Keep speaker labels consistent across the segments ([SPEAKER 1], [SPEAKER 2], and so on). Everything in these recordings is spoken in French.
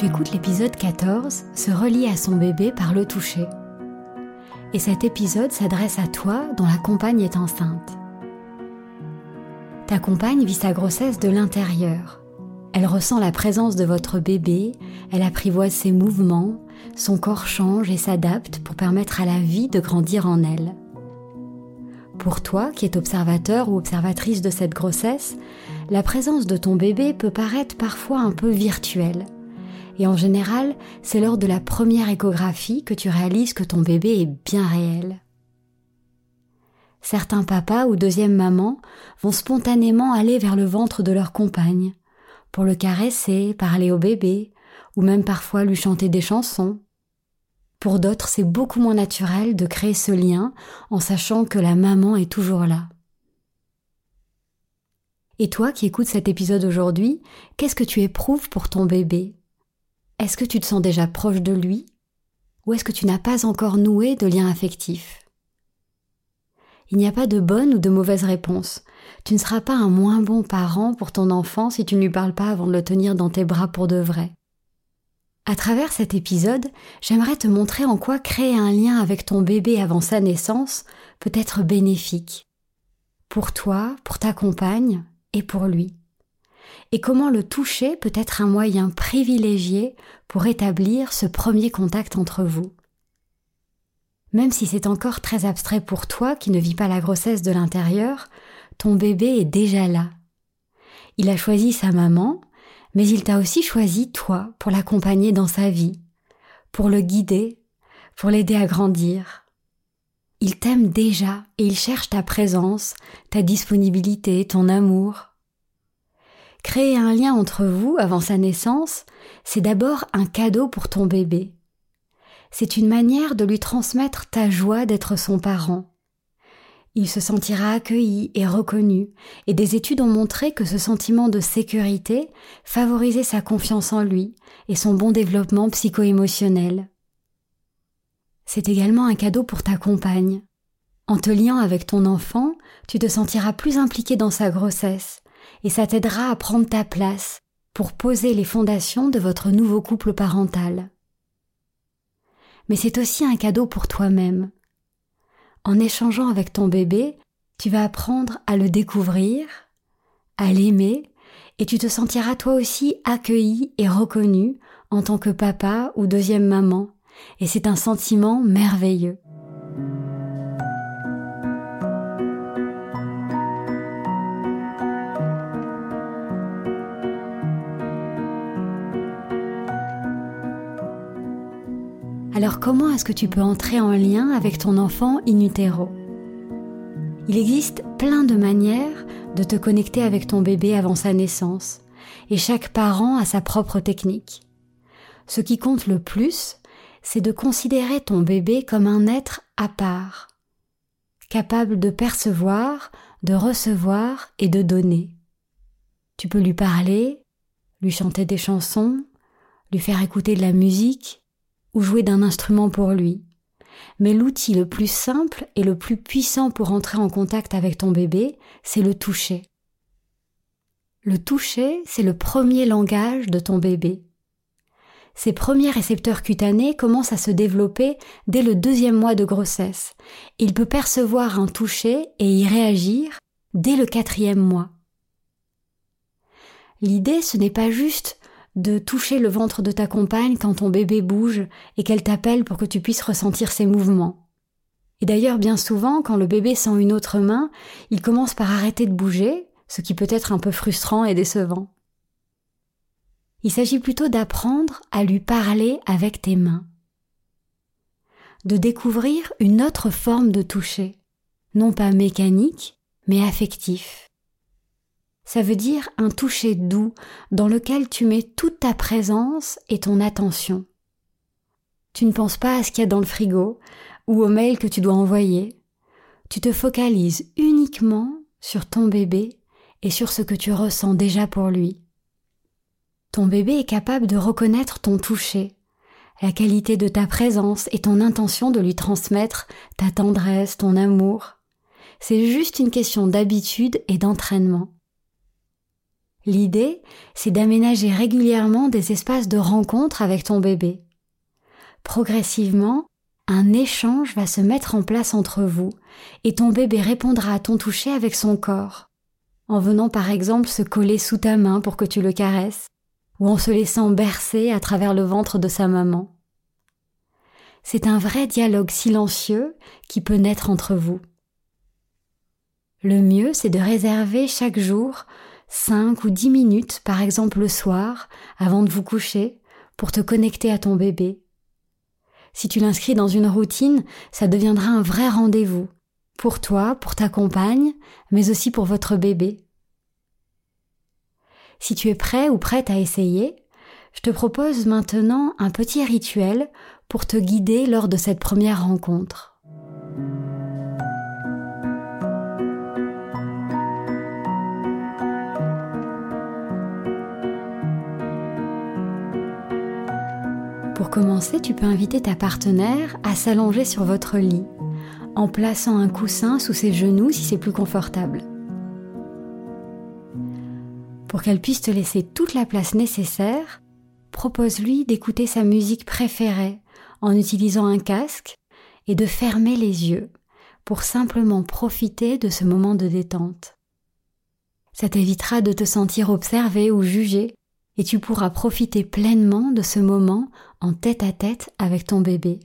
[SPEAKER 1] Tu écoutes l'épisode 14, se relie à son bébé par le toucher. Et cet épisode s'adresse à toi dont la compagne est enceinte. Ta compagne vit sa grossesse de l'intérieur. Elle ressent la présence de votre bébé, elle apprivoise ses mouvements, son corps change et s'adapte pour permettre à la vie de grandir en elle. Pour toi, qui es observateur ou observatrice de cette grossesse, la présence de ton bébé peut paraître parfois un peu virtuelle et en général, c'est lors de la première échographie que tu réalises que ton bébé est bien réel. Certains papas ou deuxième mamans vont spontanément aller vers le ventre de leur compagne, pour le caresser, parler au bébé, ou même parfois lui chanter des chansons. Pour d'autres, c'est beaucoup moins naturel de créer ce lien en sachant que la maman est toujours là. Et toi qui écoutes cet épisode aujourd'hui, qu'est-ce que tu éprouves pour ton bébé? Est-ce que tu te sens déjà proche de lui? Ou est-ce que tu n'as pas encore noué de lien affectif? Il n'y a pas de bonne ou de mauvaise réponse. Tu ne seras pas un moins bon parent pour ton enfant si tu ne lui parles pas avant de le tenir dans tes bras pour de vrai. À travers cet épisode, j'aimerais te montrer en quoi créer un lien avec ton bébé avant sa naissance peut être bénéfique. Pour toi, pour ta compagne et pour lui et comment le toucher peut être un moyen privilégié pour établir ce premier contact entre vous. Même si c'est encore très abstrait pour toi qui ne vis pas la grossesse de l'intérieur, ton bébé est déjà là. Il a choisi sa maman, mais il t'a aussi choisi toi pour l'accompagner dans sa vie, pour le guider, pour l'aider à grandir. Il t'aime déjà et il cherche ta présence, ta disponibilité, ton amour. Créer un lien entre vous avant sa naissance, c'est d'abord un cadeau pour ton bébé. C'est une manière de lui transmettre ta joie d'être son parent. Il se sentira accueilli et reconnu, et des études ont montré que ce sentiment de sécurité favorisait sa confiance en lui et son bon développement psycho-émotionnel. C'est également un cadeau pour ta compagne. En te liant avec ton enfant, tu te sentiras plus impliqué dans sa grossesse, et ça t'aidera à prendre ta place pour poser les fondations de votre nouveau couple parental. Mais c'est aussi un cadeau pour toi-même. En échangeant avec ton bébé, tu vas apprendre à le découvrir, à l'aimer, et tu te sentiras toi aussi accueilli et reconnu en tant que papa ou deuxième maman, et c'est un sentiment merveilleux. Alors comment est-ce que tu peux entrer en lien avec ton enfant in utero? Il existe plein de manières de te connecter avec ton bébé avant sa naissance, et chaque parent a sa propre technique. Ce qui compte le plus, c'est de considérer ton bébé comme un être à part, capable de percevoir, de recevoir et de donner. Tu peux lui parler, lui chanter des chansons, lui faire écouter de la musique ou jouer d'un instrument pour lui. Mais l'outil le plus simple et le plus puissant pour entrer en contact avec ton bébé, c'est le toucher. Le toucher, c'est le premier langage de ton bébé. Ses premiers récepteurs cutanés commencent à se développer dès le deuxième mois de grossesse. Il peut percevoir un toucher et y réagir dès le quatrième mois. L'idée, ce n'est pas juste de toucher le ventre de ta compagne quand ton bébé bouge et qu'elle t'appelle pour que tu puisses ressentir ses mouvements. Et d'ailleurs, bien souvent, quand le bébé sent une autre main, il commence par arrêter de bouger, ce qui peut être un peu frustrant et décevant. Il s'agit plutôt d'apprendre à lui parler avec tes mains, de découvrir une autre forme de toucher, non pas mécanique, mais affectif. Ça veut dire un toucher doux dans lequel tu mets toute ta présence et ton attention. Tu ne penses pas à ce qu'il y a dans le frigo ou au mail que tu dois envoyer. Tu te focalises uniquement sur ton bébé et sur ce que tu ressens déjà pour lui. Ton bébé est capable de reconnaître ton toucher, la qualité de ta présence et ton intention de lui transmettre ta tendresse, ton amour. C'est juste une question d'habitude et d'entraînement. L'idée, c'est d'aménager régulièrement des espaces de rencontre avec ton bébé. Progressivement, un échange va se mettre en place entre vous et ton bébé répondra à ton toucher avec son corps, en venant par exemple se coller sous ta main pour que tu le caresses, ou en se laissant bercer à travers le ventre de sa maman. C'est un vrai dialogue silencieux qui peut naître entre vous. Le mieux, c'est de réserver chaque jour cinq ou dix minutes, par exemple le soir, avant de vous coucher, pour te connecter à ton bébé. Si tu l'inscris dans une routine, ça deviendra un vrai rendez-vous, pour toi, pour ta compagne, mais aussi pour votre bébé. Si tu es prêt ou prête à essayer, je te propose maintenant un petit rituel pour te guider lors de cette première rencontre. Pour commencer, tu peux inviter ta partenaire à s'allonger sur votre lit, en plaçant un coussin sous ses genoux si c'est plus confortable pour qu'elle puisse te laisser toute la place nécessaire, propose-lui d'écouter sa musique préférée en utilisant un casque et de fermer les yeux pour simplement profiter de ce moment de détente. Ça t'évitera de te sentir observé ou jugé et tu pourras profiter pleinement de ce moment en tête à tête avec ton bébé.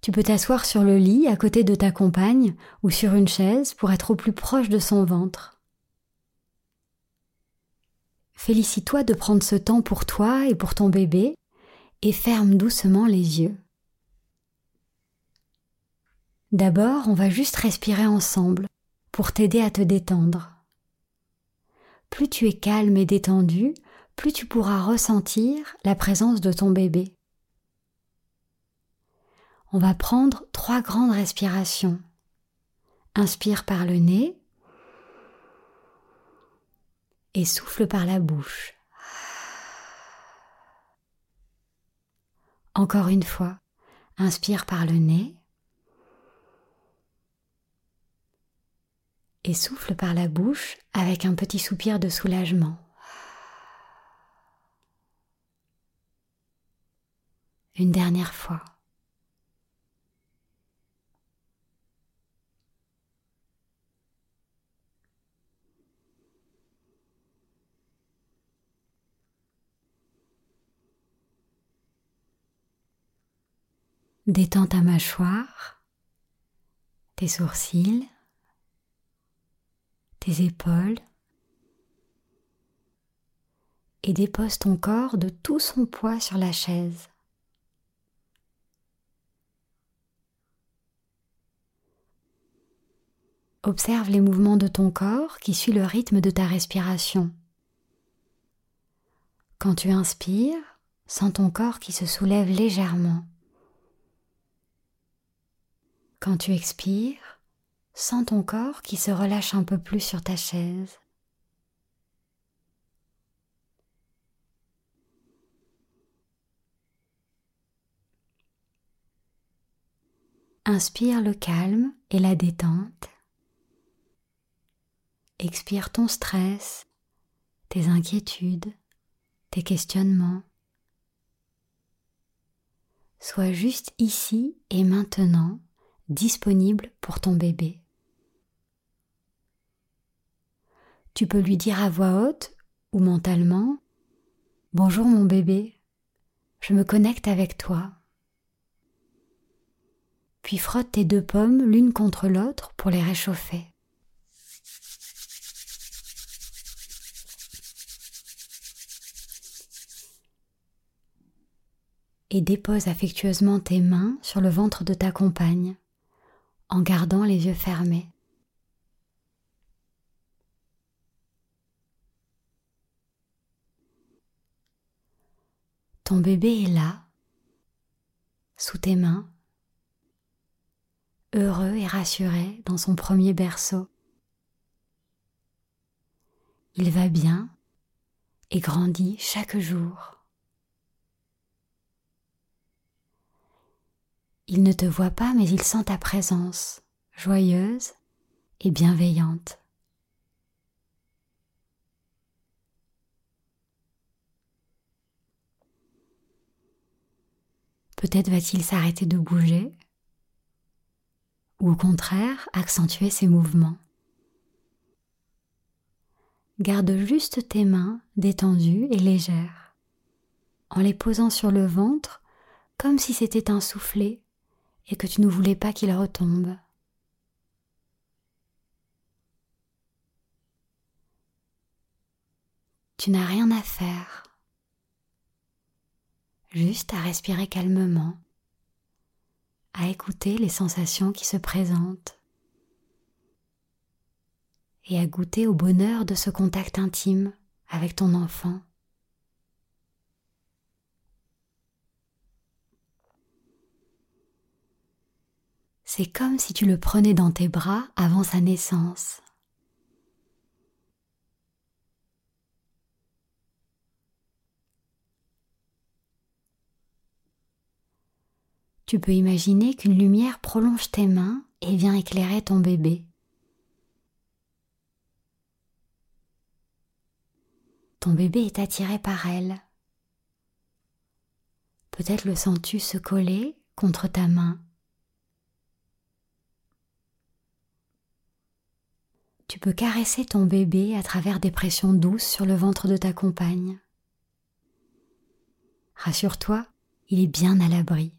[SPEAKER 1] Tu peux t'asseoir sur le lit à côté de ta compagne ou sur une chaise pour être au plus proche de son ventre. Félicite-toi de prendre ce temps pour toi et pour ton bébé et ferme doucement les yeux. D'abord, on va juste respirer ensemble pour t'aider à te détendre. Plus tu es calme et détendu, plus tu pourras ressentir la présence de ton bébé. On va prendre trois grandes respirations. Inspire par le nez et souffle par la bouche. Encore une fois, inspire par le nez et souffle par la bouche avec un petit soupir de soulagement. Une dernière fois. Détends ta mâchoire, tes sourcils, épaules et dépose ton corps de tout son poids sur la chaise. Observe les mouvements de ton corps qui suit le rythme de ta respiration. Quand tu inspires, sens ton corps qui se soulève légèrement. Quand tu expires, sens ton corps qui se relâche un peu plus sur ta chaise. Inspire le calme et la détente. Expire ton stress, tes inquiétudes, tes questionnements. Sois juste ici et maintenant disponible pour ton bébé. Tu peux lui dire à voix haute ou mentalement Bonjour mon bébé, je me connecte avec toi. Puis frotte tes deux pommes l'une contre l'autre pour les réchauffer. Et dépose affectueusement tes mains sur le ventre de ta compagne en gardant les yeux fermés. Ton bébé est là, sous tes mains, heureux et rassuré dans son premier berceau. Il va bien et grandit chaque jour. Il ne te voit pas, mais il sent ta présence, joyeuse et bienveillante. Peut-être va-t-il s'arrêter de bouger, ou au contraire accentuer ses mouvements. Garde juste tes mains détendues et légères, en les posant sur le ventre comme si c'était un soufflet et que tu ne voulais pas qu'il retombe. Tu n'as rien à faire, juste à respirer calmement, à écouter les sensations qui se présentent et à goûter au bonheur de ce contact intime avec ton enfant. C'est comme si tu le prenais dans tes bras avant sa naissance. Tu peux imaginer qu'une lumière prolonge tes mains et vient éclairer ton bébé. Ton bébé est attiré par elle. Peut-être le sens-tu se coller contre ta main. tu peux caresser ton bébé à travers des pressions douces sur le ventre de ta compagne. Rassure-toi, il est bien à l'abri.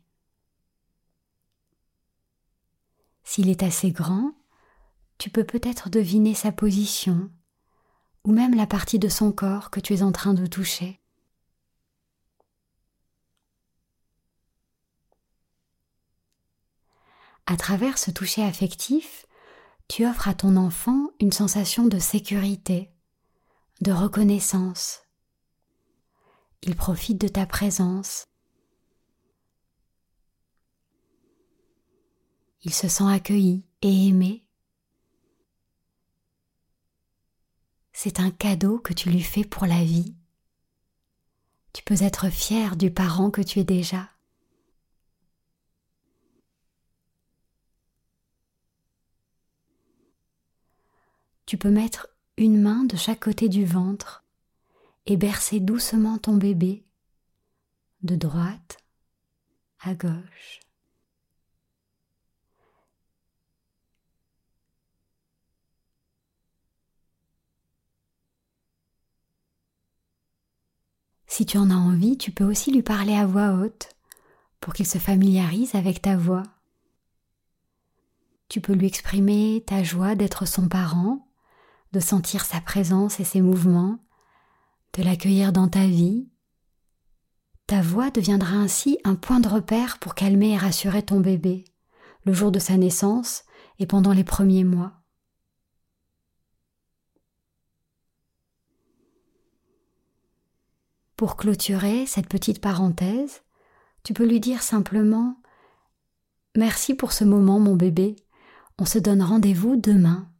[SPEAKER 1] S'il est assez grand, tu peux peut-être deviner sa position ou même la partie de son corps que tu es en train de toucher. À travers ce toucher affectif, tu offres à ton enfant une sensation de sécurité, de reconnaissance. Il profite de ta présence. Il se sent accueilli et aimé. C'est un cadeau que tu lui fais pour la vie. Tu peux être fier du parent que tu es déjà. tu peux mettre une main de chaque côté du ventre et bercer doucement ton bébé de droite à gauche. Si tu en as envie, tu peux aussi lui parler à voix haute pour qu'il se familiarise avec ta voix. Tu peux lui exprimer ta joie d'être son parent de sentir sa présence et ses mouvements, de l'accueillir dans ta vie. Ta voix deviendra ainsi un point de repère pour calmer et rassurer ton bébé, le jour de sa naissance et pendant les premiers mois. Pour clôturer cette petite parenthèse, tu peux lui dire simplement Merci pour ce moment, mon bébé. On se donne rendez-vous demain.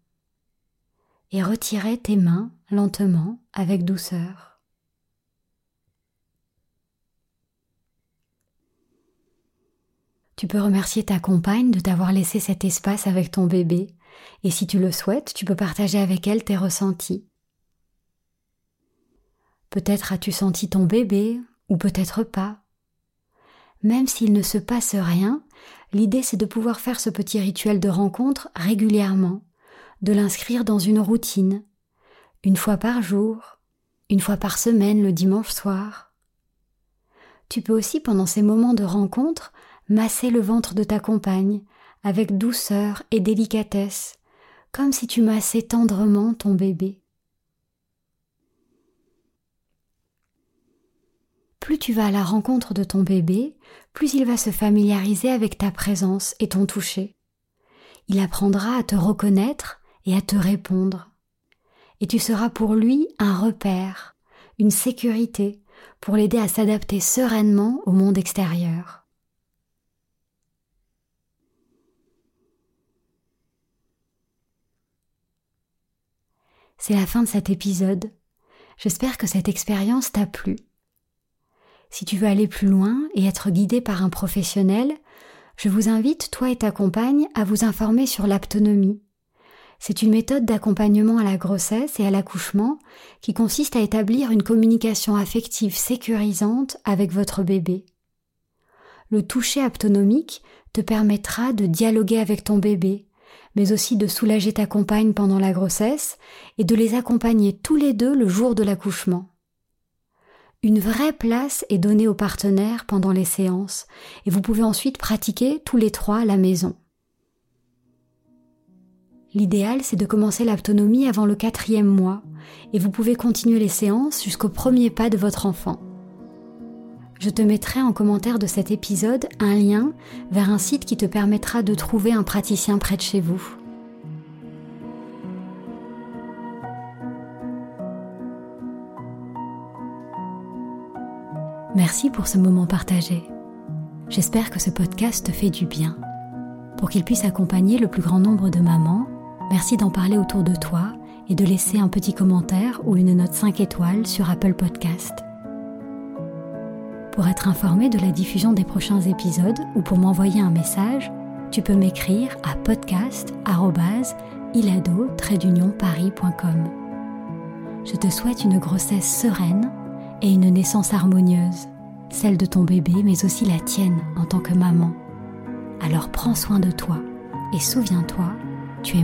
[SPEAKER 1] Et retirez tes mains lentement, avec douceur. Tu peux remercier ta compagne de t'avoir laissé cet espace avec ton bébé, et si tu le souhaites, tu peux partager avec elle tes ressentis. Peut-être as-tu senti ton bébé, ou peut-être pas. Même s'il ne se passe rien, l'idée c'est de pouvoir faire ce petit rituel de rencontre régulièrement, de l'inscrire dans une routine, une fois par jour, une fois par semaine le dimanche soir. Tu peux aussi pendant ces moments de rencontre masser le ventre de ta compagne avec douceur et délicatesse, comme si tu massais tendrement ton bébé. Plus tu vas à la rencontre de ton bébé, plus il va se familiariser avec ta présence et ton toucher. Il apprendra à te reconnaître et à te répondre. Et tu seras pour lui un repère, une sécurité pour l'aider à s'adapter sereinement au monde extérieur. C'est la fin de cet épisode. J'espère que cette expérience t'a plu. Si tu veux aller plus loin et être guidé par un professionnel, je vous invite, toi et ta compagne, à vous informer sur l'aptonomie. C'est une méthode d'accompagnement à la grossesse et à l'accouchement qui consiste à établir une communication affective sécurisante avec votre bébé. Le toucher aptonomique te permettra de dialoguer avec ton bébé, mais aussi de soulager ta compagne pendant la grossesse et de les accompagner tous les deux le jour de l'accouchement. Une vraie place est donnée aux partenaires pendant les séances et vous pouvez ensuite pratiquer tous les trois à la maison. L'idéal, c'est de commencer l'autonomie avant le quatrième mois et vous pouvez continuer les séances jusqu'au premier pas de votre enfant. Je te mettrai en commentaire de cet épisode un lien vers un site qui te permettra de trouver un praticien près de chez vous. Merci pour ce moment partagé. J'espère que ce podcast te fait du bien. Pour qu'il puisse accompagner le plus grand nombre de mamans, merci d'en parler autour de toi et de laisser un petit commentaire ou une note 5 étoiles sur Apple Podcast. Pour être informé de la diffusion des prochains épisodes ou pour m'envoyer un message, tu peux m'écrire à podcast@ilado-paris.com. Je te souhaite une grossesse sereine et une naissance harmonieuse, celle de ton bébé mais aussi la tienne en tant que maman. Alors prends soin de toi et souviens-toi, tu es